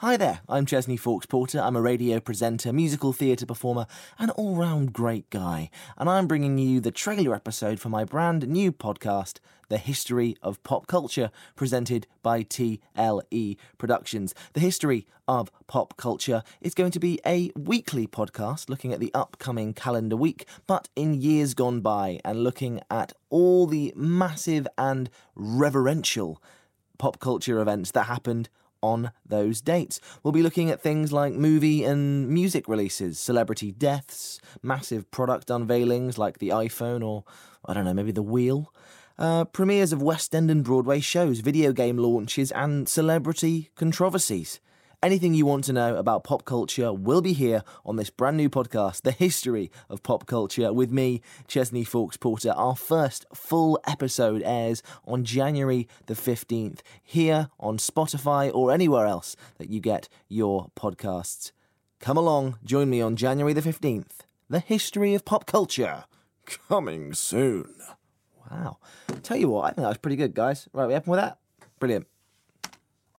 Hi there, I'm Chesney Fawkes Porter. I'm a radio presenter, musical theatre performer, and all round great guy. And I'm bringing you the trailer episode for my brand new podcast, The History of Pop Culture, presented by TLE Productions. The History of Pop Culture is going to be a weekly podcast looking at the upcoming calendar week, but in years gone by, and looking at all the massive and reverential pop culture events that happened on those dates. We'll be looking at things like movie and music releases, celebrity deaths, massive product unveilings like the iPhone or, I don't know, maybe the wheel. Uh, premieres of West End and Broadway shows, video game launches, and celebrity controversies. Anything you want to know about pop culture will be here on this brand new podcast, The History of Pop Culture, with me, Chesney Fawkes Porter. Our first full episode airs on January the 15th, here on Spotify or anywhere else that you get your podcasts. Come along, join me on January the 15th. The History of Pop Culture. Coming soon. Wow. Tell you what, I think that was pretty good, guys. Right, we happy with that? Brilliant.